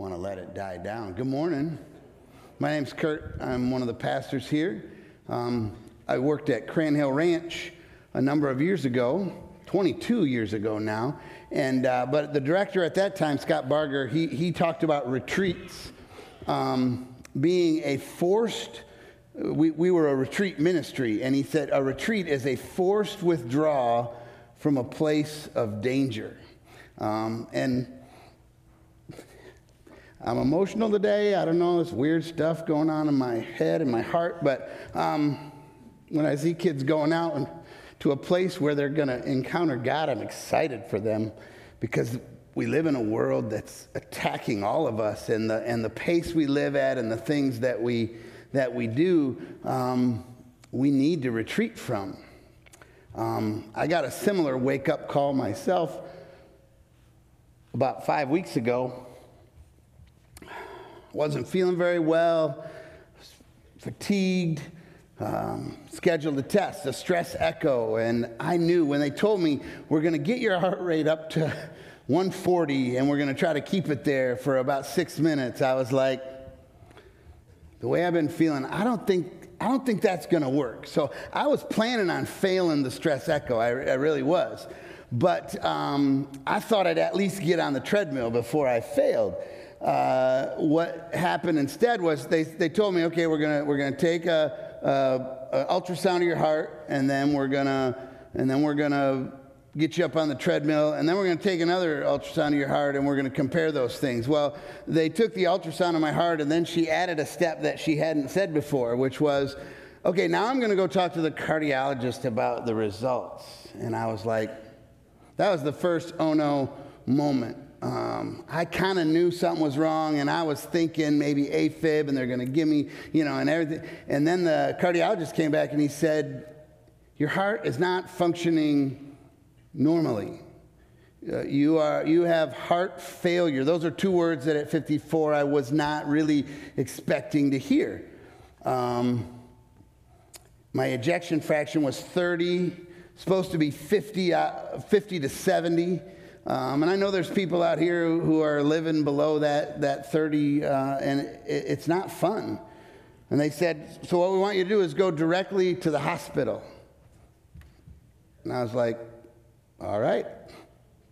want to let it die down. Good morning. My name's Kurt. I'm one of the pastors here. Um, I worked at Cranhill Ranch a number of years ago, 22 years ago now. And, uh, but the director at that time, Scott Barger, he, he talked about retreats um, being a forced, we, we were a retreat ministry, and he said a retreat is a forced withdrawal from a place of danger. Um, and I'm emotional today. I don't know, there's weird stuff going on in my head and my heart. But um, when I see kids going out and to a place where they're going to encounter God, I'm excited for them because we live in a world that's attacking all of us and the, and the pace we live at and the things that we, that we do, um, we need to retreat from. Um, I got a similar wake up call myself about five weeks ago wasn't feeling very well, fatigued, um, scheduled a test, a stress echo, and I knew when they told me we're going to get your heart rate up to 140 and we're going to try to keep it there for about six minutes, I was like, the way I've been feeling, I don't think. I don't think that's going to work. So I was planning on failing the stress echo. I, I really was. But um, I thought I'd at least get on the treadmill before I failed uh, what happened instead was they, they told me, okay, we're gonna we're gonna take a, a, a ultrasound of your heart, and then we're gonna and then we're gonna get you up on the treadmill, and then we're going to take another ultrasound of your heart and we're going to compare those things. Well, they took the ultrasound of my heart, and then she added a step that she hadn't said before, which was, okay, now I'm going to go talk to the cardiologist about the results. And I was like, that was the first oh no moment um, I kind of knew something was wrong, and I was thinking maybe AFib, and they're going to give me, you know, and everything. And then the cardiologist came back and he said, Your heart is not functioning normally. Uh, you, are, you have heart failure. Those are two words that at 54 I was not really expecting to hear. Um, my ejection fraction was 30, supposed to be 50, uh, 50 to 70. Um, and I know there's people out here who are living below that, that 30, uh, and it, it's not fun. And they said, So, what we want you to do is go directly to the hospital. And I was like, All right,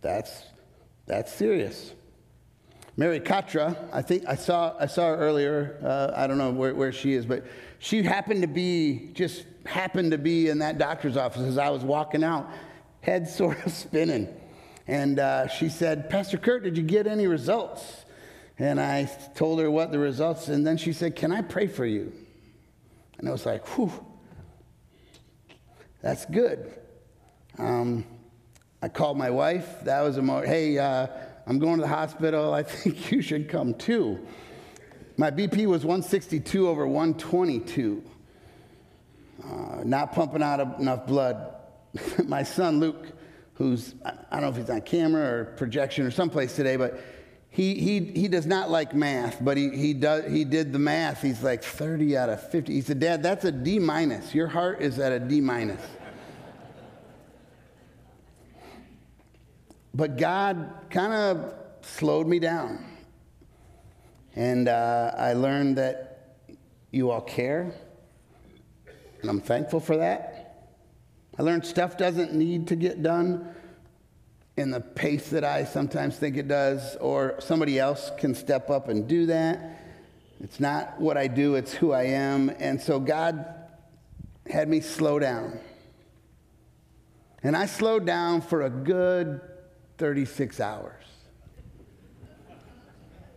that's, that's serious. Mary Katra, I think I saw, I saw her earlier. Uh, I don't know where, where she is, but she happened to be, just happened to be in that doctor's office as I was walking out, head sort of spinning. And uh, she said, Pastor Kurt, did you get any results? And I told her what the results, and then she said, Can I pray for you? And I was like, Whew, that's good. Um, I called my wife. That was a mo- hey, uh, I'm going to the hospital. I think you should come too. My BP was 162 over 122. Uh, not pumping out enough blood. my son Luke who's, I don't know if he's on camera or projection or someplace today, but he, he, he does not like math, but he, he, does, he did the math. He's like 30 out of 50. He said, Dad, that's a D minus. Your heart is at a D minus. but God kind of slowed me down. And uh, I learned that you all care, and I'm thankful for that. I learned stuff doesn't need to get done in the pace that I sometimes think it does, or somebody else can step up and do that. It's not what I do, it's who I am. And so God had me slow down. And I slowed down for a good 36 hours.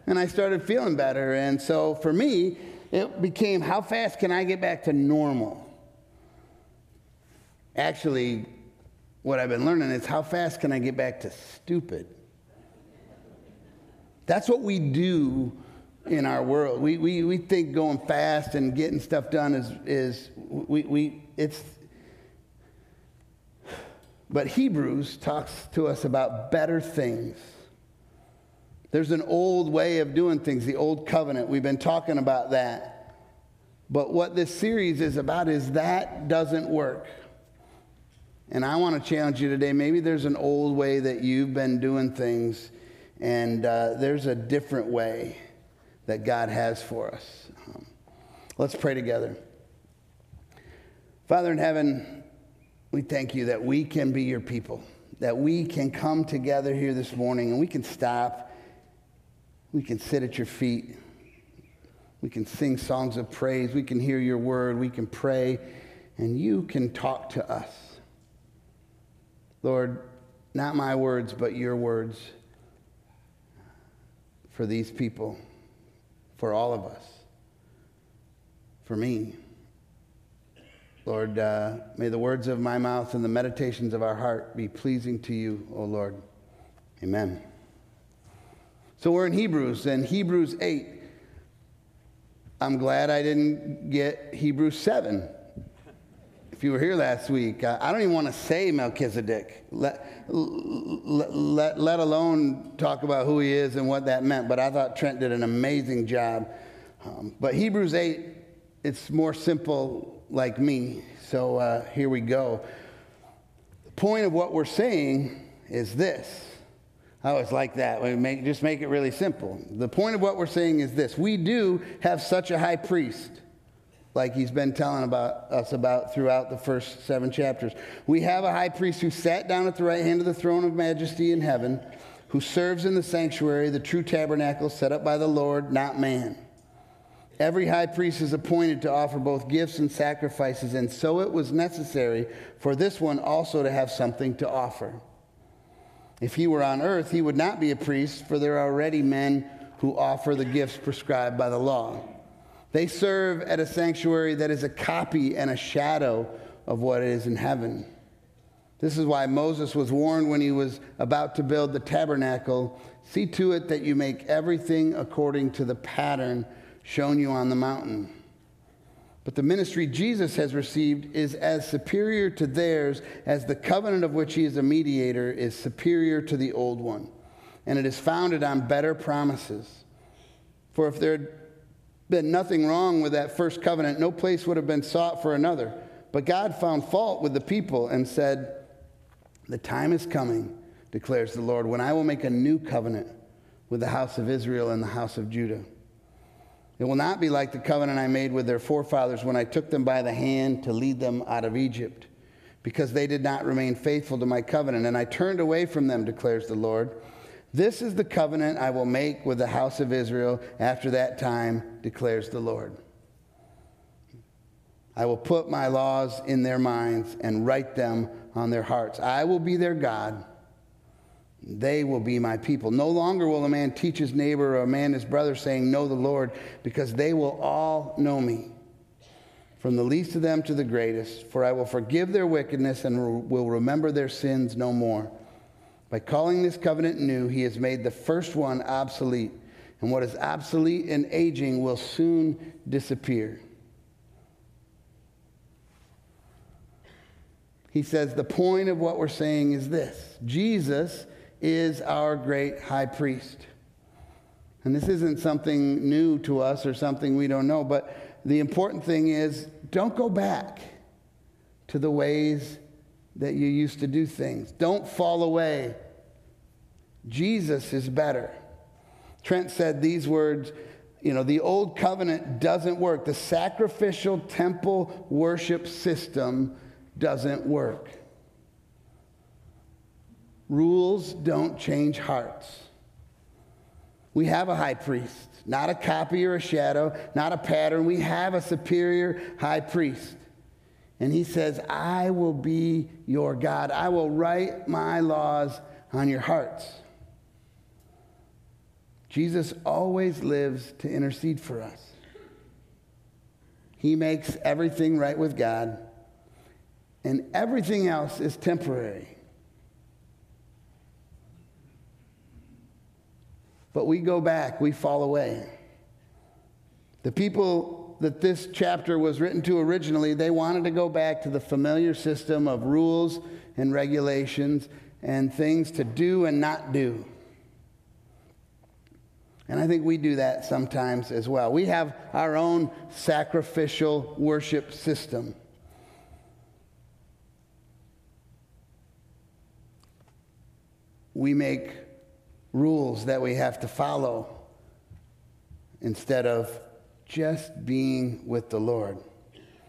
And I started feeling better. And so for me, it became how fast can I get back to normal? Actually, what I've been learning is how fast can I get back to stupid? That's what we do in our world. We, we, we think going fast and getting stuff done is, is we, we, it's, but Hebrews talks to us about better things. There's an old way of doing things, the old covenant. We've been talking about that. But what this series is about is that doesn't work. And I want to challenge you today. Maybe there's an old way that you've been doing things, And uh, there's a different way that God has for us. Um, let's pray together. Father in heaven, we thank you that we can be your people, that we can come together here this morning and we can stop, we can sit at your feet, we can sing songs of praise, we can hear your word, we can pray, and you can talk to us. Lord, not my words, but your words for these people, for all of us, for me. Lord, uh, may the words of my mouth and the meditations of our heart be pleasing to you, O Lord. Amen. So we're in Hebrews, and Hebrews 8. I'm glad I didn't get Hebrews 7 if you were here last week, I don't even want to say Melchizedek, let, let, let alone talk about who he is and what that meant. But I thought Trent did an amazing job. Um, but Hebrews 8, it's more simple like me. So uh, here we go. The point of what we're saying is this. I always like that. We make, just make it really simple. The point of what we're saying is this we do have such a high priest like he's been telling about us about throughout the first seven chapters. We have a high priest who sat down at the right hand of the throne of majesty in heaven, who serves in the sanctuary, the true tabernacle set up by the Lord, not man. Every high priest is appointed to offer both gifts and sacrifices, and so it was necessary for this one also to have something to offer. If he were on earth, he would not be a priest, for there are already men who offer the gifts prescribed by the law. They serve at a sanctuary that is a copy and a shadow of what is in heaven. This is why Moses was warned when he was about to build the tabernacle see to it that you make everything according to the pattern shown you on the mountain. But the ministry Jesus has received is as superior to theirs as the covenant of which he is a mediator is superior to the old one. And it is founded on better promises. For if there been nothing wrong with that first covenant, no place would have been sought for another. But God found fault with the people and said, The time is coming, declares the Lord, when I will make a new covenant with the house of Israel and the house of Judah. It will not be like the covenant I made with their forefathers when I took them by the hand to lead them out of Egypt, because they did not remain faithful to my covenant, and I turned away from them, declares the Lord. This is the covenant I will make with the house of Israel after that time, declares the Lord. I will put my laws in their minds and write them on their hearts. I will be their God. They will be my people. No longer will a man teach his neighbor or a man his brother, saying, Know the Lord, because they will all know me, from the least of them to the greatest. For I will forgive their wickedness and will remember their sins no more. By calling this covenant new, he has made the first one obsolete. And what is obsolete and aging will soon disappear. He says the point of what we're saying is this Jesus is our great high priest. And this isn't something new to us or something we don't know, but the important thing is don't go back to the ways that you used to do things. Don't fall away. Jesus is better. Trent said these words you know, the old covenant doesn't work. The sacrificial temple worship system doesn't work. Rules don't change hearts. We have a high priest, not a copy or a shadow, not a pattern. We have a superior high priest. And he says, I will be your God. I will write my laws on your hearts. Jesus always lives to intercede for us. He makes everything right with God, and everything else is temporary. But we go back, we fall away. The people that this chapter was written to originally, they wanted to go back to the familiar system of rules and regulations and things to do and not do. And I think we do that sometimes as well. We have our own sacrificial worship system. We make rules that we have to follow instead of just being with the Lord.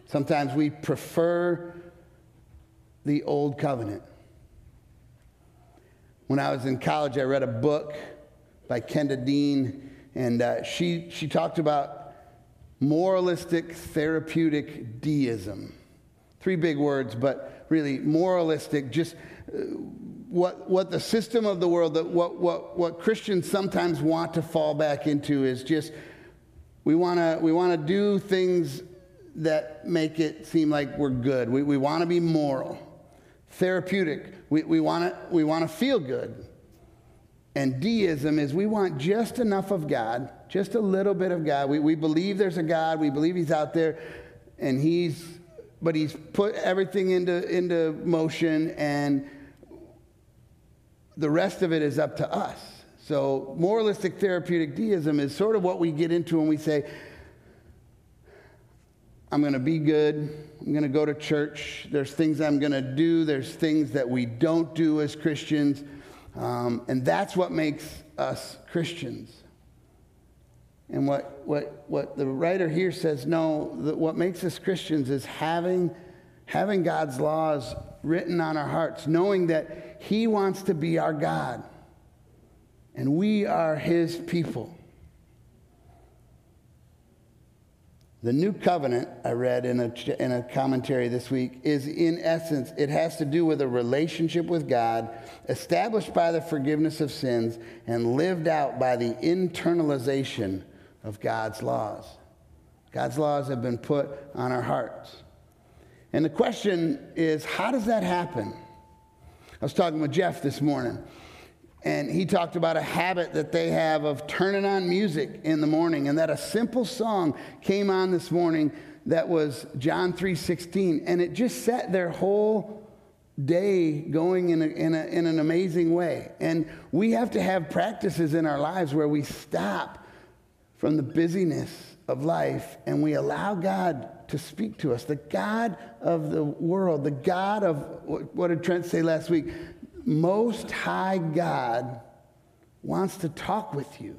Sometimes we prefer the old covenant. When I was in college, I read a book by Kenda Dean, and uh, she, she talked about moralistic therapeutic deism. Three big words, but really moralistic, just uh, what, what the system of the world, that what, what, what Christians sometimes want to fall back into is just we want to we wanna do things that make it seem like we're good. We, we want to be moral, therapeutic. We, we want we want to feel good. And deism is we want just enough of God, just a little bit of God. We, we believe there's a God, we believe He's out there, and He's, but He's put everything into, into motion, and the rest of it is up to us. So, moralistic therapeutic deism is sort of what we get into when we say, I'm going to be good. I'm going to go to church. There's things I'm going to do. There's things that we don't do as Christians. Um, and that's what makes us Christians. And what, what, what the writer here says no, what makes us Christians is having, having God's laws written on our hearts, knowing that He wants to be our God and we are His people. The new covenant, I read in a, in a commentary this week, is in essence, it has to do with a relationship with God established by the forgiveness of sins and lived out by the internalization of God's laws. God's laws have been put on our hearts. And the question is, how does that happen? I was talking with Jeff this morning, and he talked about a habit that they have of turning on music in the morning and that a simple song came on this morning that was John 3:16 and it just set their whole day going in, a, in, a, in an amazing way. And we have to have practices in our lives where we stop from the busyness of life and we allow God to speak to us. The God of the world, the God of, what did Trent say last week? Most High God wants to talk with you.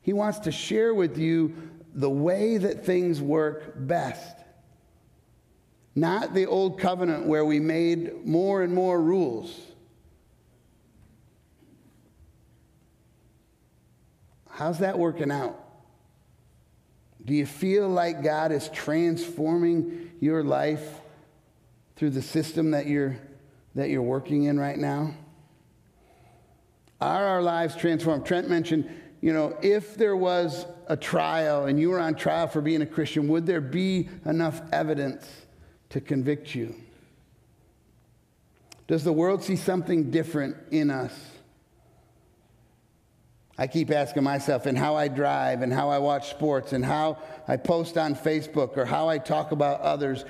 He wants to share with you the way that things work best. Not the old covenant where we made more and more rules. How's that working out? Do you feel like God is transforming your life through the system that you're that you're working in right now? Are our lives transformed? Trent mentioned, you know, if there was a trial and you were on trial for being a Christian, would there be enough evidence to convict you? Does the world see something different in us? I keep asking myself, and how I drive, and how I watch sports, and how I post on Facebook, or how I talk about others,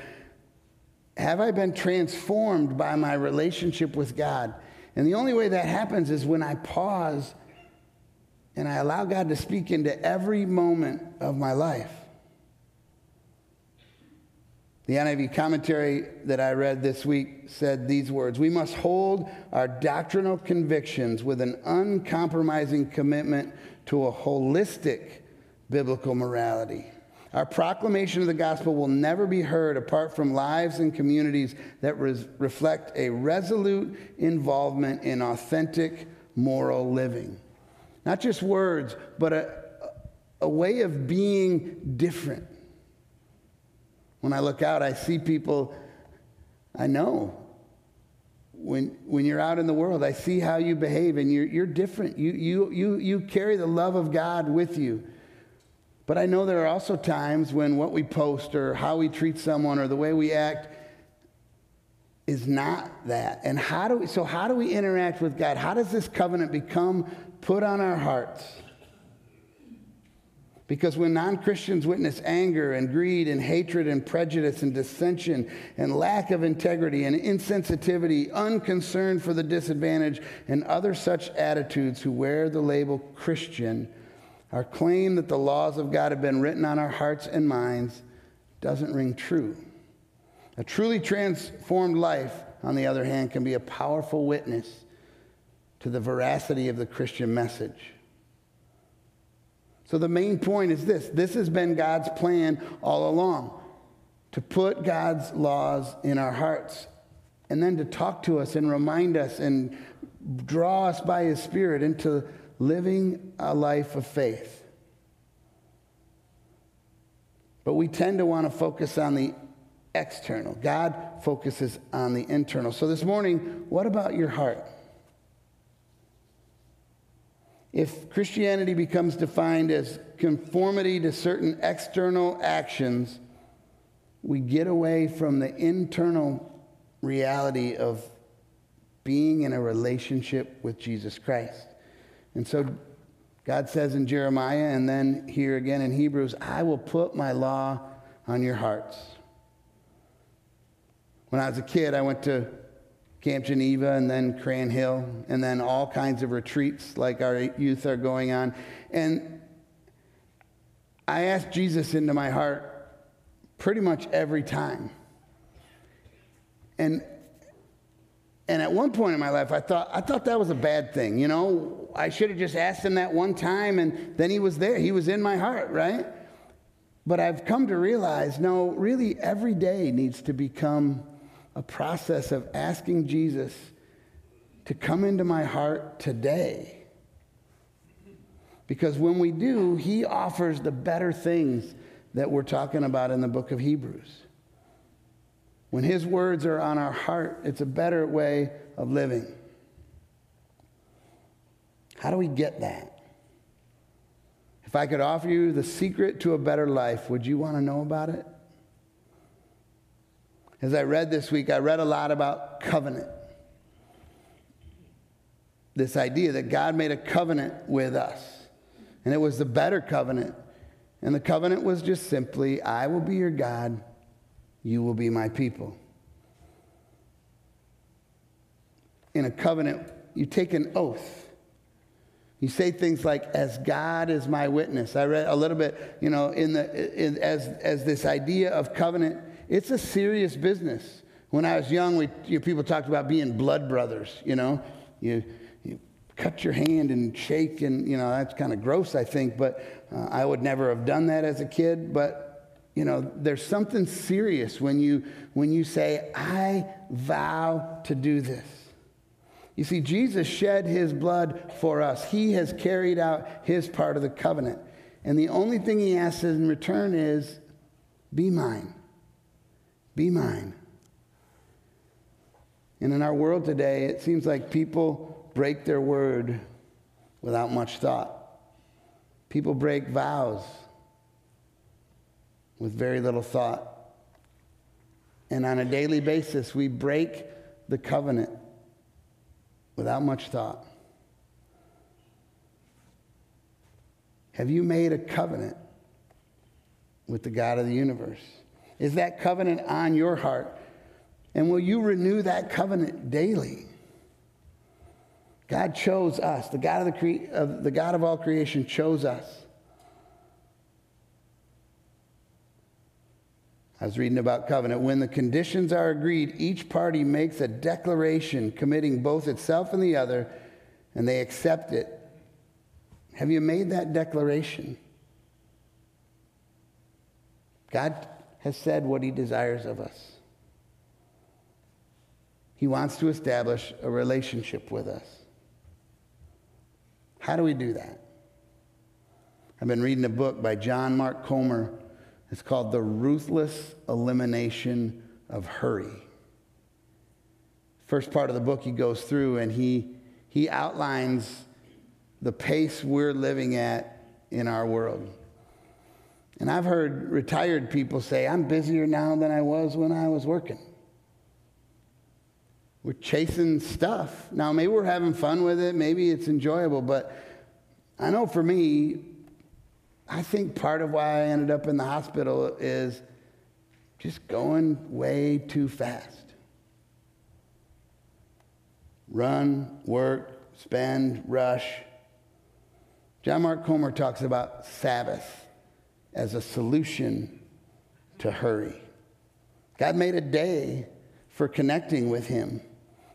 have I been transformed by my relationship with God? And the only way that happens is when I pause and I allow God to speak into every moment of my life. The NIV commentary that I read this week said these words We must hold our doctrinal convictions with an uncompromising commitment to a holistic biblical morality. Our proclamation of the gospel will never be heard apart from lives and communities that res- reflect a resolute involvement in authentic moral living. Not just words, but a, a way of being different. When I look out, I see people I know. When, when you're out in the world, I see how you behave, and you're, you're different. You, you, you, you carry the love of God with you. But I know there are also times when what we post or how we treat someone or the way we act is not that. And how do we, so how do we interact with God? How does this covenant become put on our hearts? Because when non Christians witness anger and greed and hatred and prejudice and dissension and lack of integrity and insensitivity, unconcern for the disadvantaged, and other such attitudes who wear the label Christian, our claim that the laws of God have been written on our hearts and minds doesn't ring true. A truly transformed life, on the other hand, can be a powerful witness to the veracity of the Christian message. So the main point is this this has been God's plan all along to put God's laws in our hearts and then to talk to us and remind us and draw us by His Spirit into living a life of faith. But we tend to want to focus on the external. God focuses on the internal. So this morning, what about your heart? If Christianity becomes defined as conformity to certain external actions, we get away from the internal reality of being in a relationship with Jesus Christ. And so God says in Jeremiah and then here again in Hebrews, I will put my law on your hearts. When I was a kid, I went to Camp Geneva and then Cran Hill and then all kinds of retreats like our youth are going on. And I asked Jesus into my heart pretty much every time. And and at one point in my life, I thought, I thought that was a bad thing. You know, I should have just asked him that one time and then he was there. He was in my heart, right? But I've come to realize no, really, every day needs to become a process of asking Jesus to come into my heart today. Because when we do, he offers the better things that we're talking about in the book of Hebrews. When His words are on our heart, it's a better way of living. How do we get that? If I could offer you the secret to a better life, would you want to know about it? As I read this week, I read a lot about covenant. This idea that God made a covenant with us, and it was the better covenant. And the covenant was just simply, I will be your God you will be my people. In a covenant, you take an oath. You say things like, as God is my witness. I read a little bit, you know, in the, in, as, as this idea of covenant, it's a serious business. When I was young, we, you know, people talked about being blood brothers, you know. You, you cut your hand and shake, and, you know, that's kind of gross, I think, but uh, I would never have done that as a kid. But you know, there's something serious when you, when you say, I vow to do this. You see, Jesus shed his blood for us. He has carried out his part of the covenant. And the only thing he asks in return is, be mine. Be mine. And in our world today, it seems like people break their word without much thought. People break vows with very little thought. And on a daily basis, we break the covenant without much thought. Have you made a covenant with the God of the universe? Is that covenant on your heart? And will you renew that covenant daily? God chose us. The God of, the cre- of, the God of all creation chose us. I was reading about covenant. When the conditions are agreed, each party makes a declaration committing both itself and the other, and they accept it. Have you made that declaration? God has said what he desires of us. He wants to establish a relationship with us. How do we do that? I've been reading a book by John Mark Comer it's called The Ruthless Elimination of Hurry. First part of the book, he goes through and he, he outlines the pace we're living at in our world. And I've heard retired people say, I'm busier now than I was when I was working. We're chasing stuff. Now, maybe we're having fun with it, maybe it's enjoyable, but I know for me, I think part of why I ended up in the hospital is just going way too fast. Run, work, spend, rush. John Mark Comer talks about Sabbath as a solution to hurry. God made a day for connecting with Him.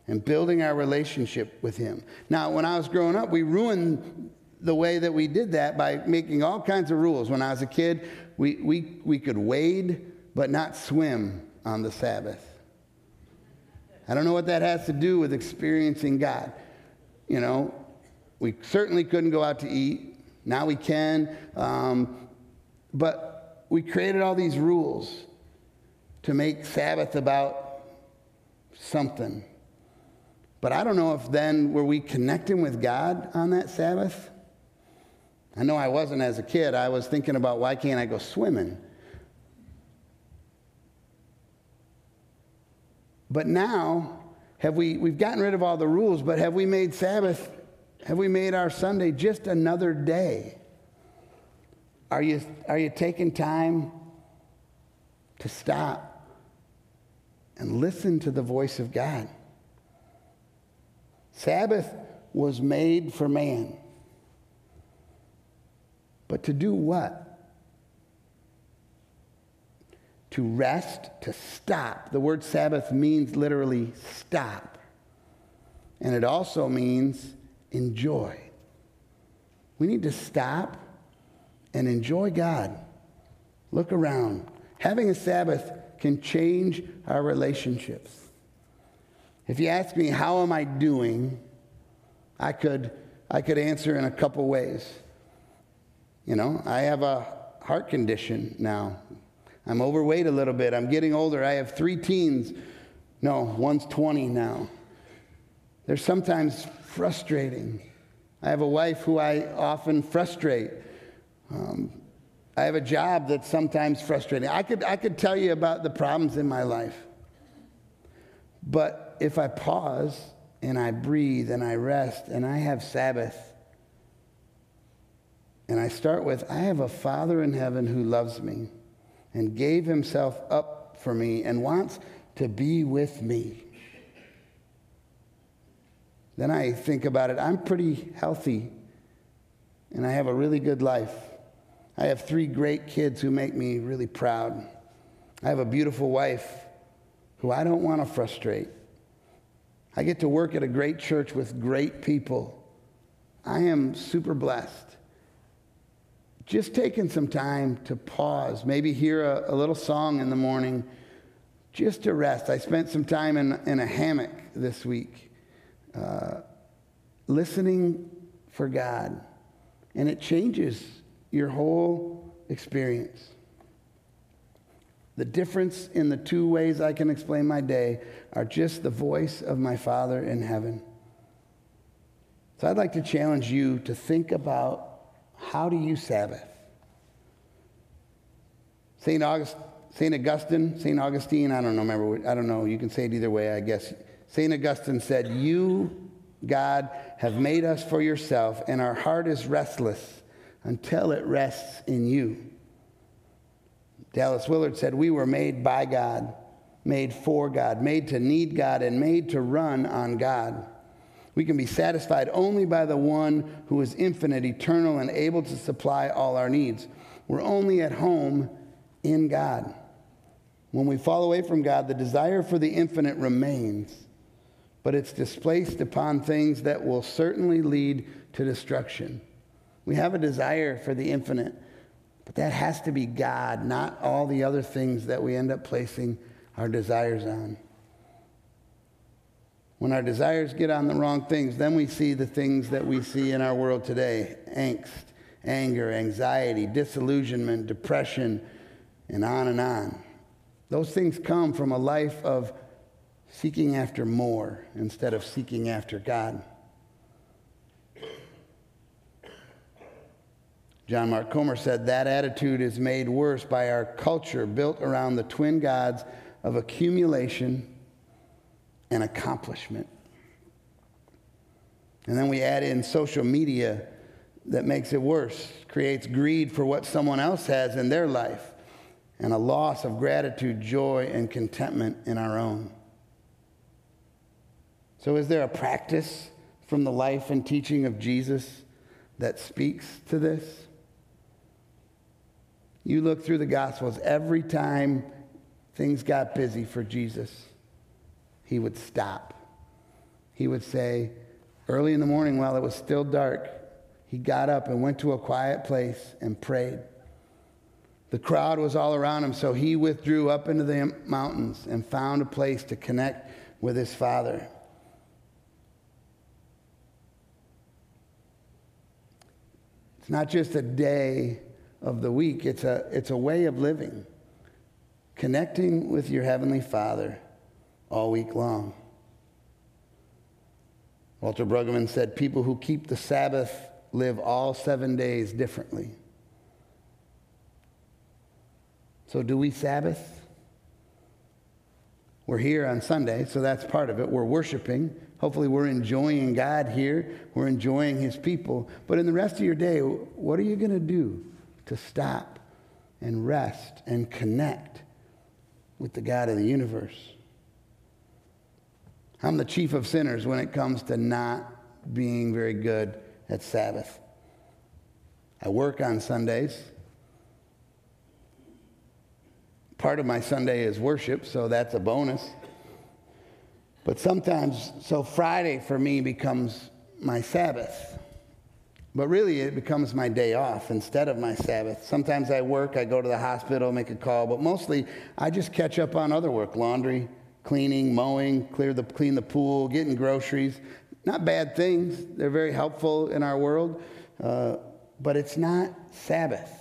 and building our relationship with Him. Now, when I was growing up, we ruined the way that we did that by making all kinds of rules. When I was a kid, we, we, we could wade but not swim on the Sabbath. I don't know what that has to do with experiencing God. You know, we certainly couldn't go out to eat. Now we can. Um, but we created all these rules to make Sabbath about something. But I don't know if then were we connecting with God on that Sabbath? I know I wasn't as a kid. I was thinking about why can't I go swimming? But now, have we, we've gotten rid of all the rules, but have we made Sabbath, have we made our Sunday just another day? Are you, are you taking time to stop and listen to the voice of God? Sabbath was made for man. But to do what? To rest, to stop. The word Sabbath means literally stop. And it also means enjoy. We need to stop and enjoy God. Look around. Having a Sabbath can change our relationships. If you ask me, how am I doing? I could, I could answer in a couple ways. You know, I have a heart condition now. I'm overweight a little bit. I'm getting older. I have three teens. No, one's 20 now. They're sometimes frustrating. I have a wife who I often frustrate. Um, I have a job that's sometimes frustrating. I could, I could tell you about the problems in my life. But if I pause and I breathe and I rest and I have Sabbath, and I start with, I have a Father in heaven who loves me and gave himself up for me and wants to be with me. Then I think about it, I'm pretty healthy and I have a really good life. I have three great kids who make me really proud. I have a beautiful wife who I don't want to frustrate. I get to work at a great church with great people. I am super blessed. Just taking some time to pause, maybe hear a, a little song in the morning, just to rest. I spent some time in, in a hammock this week, uh, listening for God, and it changes your whole experience. The difference in the two ways I can explain my day are just the voice of my Father in heaven. So I'd like to challenge you to think about how do you Sabbath? St. August, St. Augustine, St. Augustine, I don't know, remember, I don't know, you can say it either way, I guess. St. Augustine said, You, God, have made us for yourself, and our heart is restless until it rests in you. Dallas Willard said, We were made by God, made for God, made to need God, and made to run on God. We can be satisfied only by the one who is infinite, eternal, and able to supply all our needs. We're only at home in God. When we fall away from God, the desire for the infinite remains, but it's displaced upon things that will certainly lead to destruction. We have a desire for the infinite but that has to be God, not all the other things that we end up placing our desires on. When our desires get on the wrong things, then we see the things that we see in our world today angst, anger, anxiety, disillusionment, depression, and on and on. Those things come from a life of seeking after more instead of seeking after God. John Mark Comer said that attitude is made worse by our culture built around the twin gods of accumulation and accomplishment. And then we add in social media that makes it worse, creates greed for what someone else has in their life, and a loss of gratitude, joy, and contentment in our own. So, is there a practice from the life and teaching of Jesus that speaks to this? You look through the Gospels, every time things got busy for Jesus, he would stop he would say, early in the morning while it was still dark, he got up and went to a quiet place and prayed. The crowd was all around him, so he withdrew up into the mountains and found a place to connect with his father. It's not just a day of the week, it's a, it's a way of living, connecting with your Heavenly Father all week long. Walter Brueggemann said, People who keep the Sabbath live all seven days differently. So, do we Sabbath? We're here on Sunday, so that's part of it. We're worshiping. Hopefully, we're enjoying God here. We're enjoying His people. But in the rest of your day, what are you going to do to stop and rest and connect with the God of the universe? I'm the chief of sinners when it comes to not being very good at Sabbath. I work on Sundays. Part of my Sunday is worship, so that's a bonus. But sometimes, so Friday for me becomes my Sabbath. But really, it becomes my day off instead of my Sabbath. Sometimes I work, I go to the hospital, make a call, but mostly I just catch up on other work laundry, cleaning, mowing, clear the, clean the pool, getting groceries. Not bad things. They're very helpful in our world, uh, but it's not Sabbath.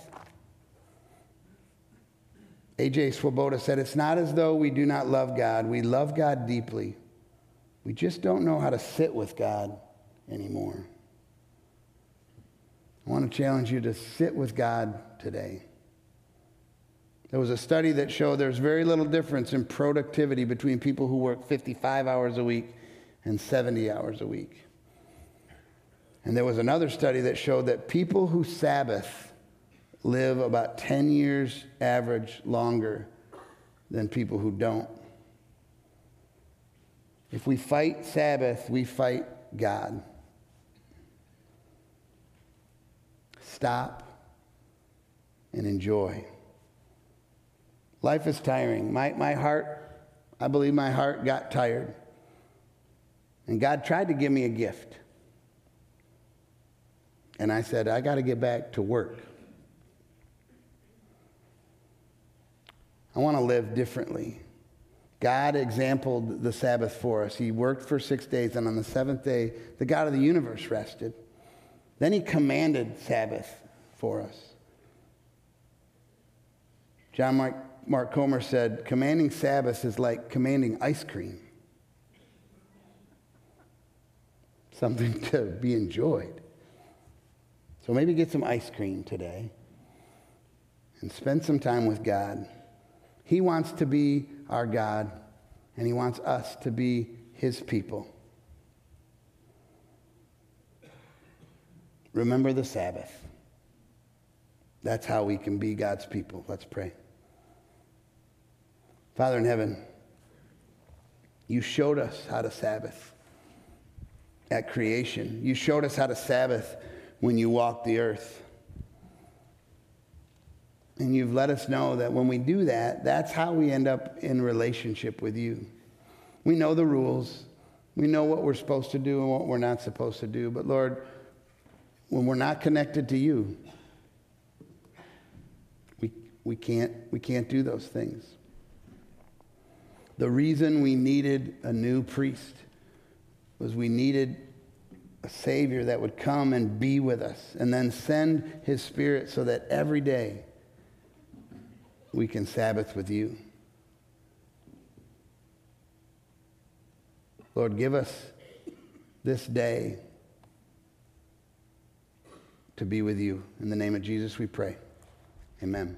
A.J. Swoboda said, It's not as though we do not love God. We love God deeply. We just don't know how to sit with God anymore. I want to challenge you to sit with God today. There was a study that showed there's very little difference in productivity between people who work 55 hours a week and 70 hours a week. And there was another study that showed that people who Sabbath live about 10 years average longer than people who don't. If we fight Sabbath, we fight God. Stop and enjoy. Life is tiring. My, my heart, I believe my heart got tired. And God tried to give me a gift. And I said, I got to get back to work. I want to live differently. God exampled the Sabbath for us. He worked for six days, and on the seventh day, the God of the universe rested. Then he commanded Sabbath for us. John Mark Mark Comer said, commanding Sabbath is like commanding ice cream. Something to be enjoyed. So maybe get some ice cream today and spend some time with God. He wants to be our God, and He wants us to be His people. Remember the Sabbath. That's how we can be God's people. Let's pray. Father in heaven, you showed us how to Sabbath at creation. You showed us how to Sabbath when you walked the earth. And you've let us know that when we do that, that's how we end up in relationship with you. We know the rules. We know what we're supposed to do and what we're not supposed to do. But Lord, when we're not connected to you, we, we, can't, we can't do those things. The reason we needed a new priest was we needed a Savior that would come and be with us and then send His Spirit so that every day we can Sabbath with you. Lord, give us this day to be with you. In the name of Jesus, we pray. Amen.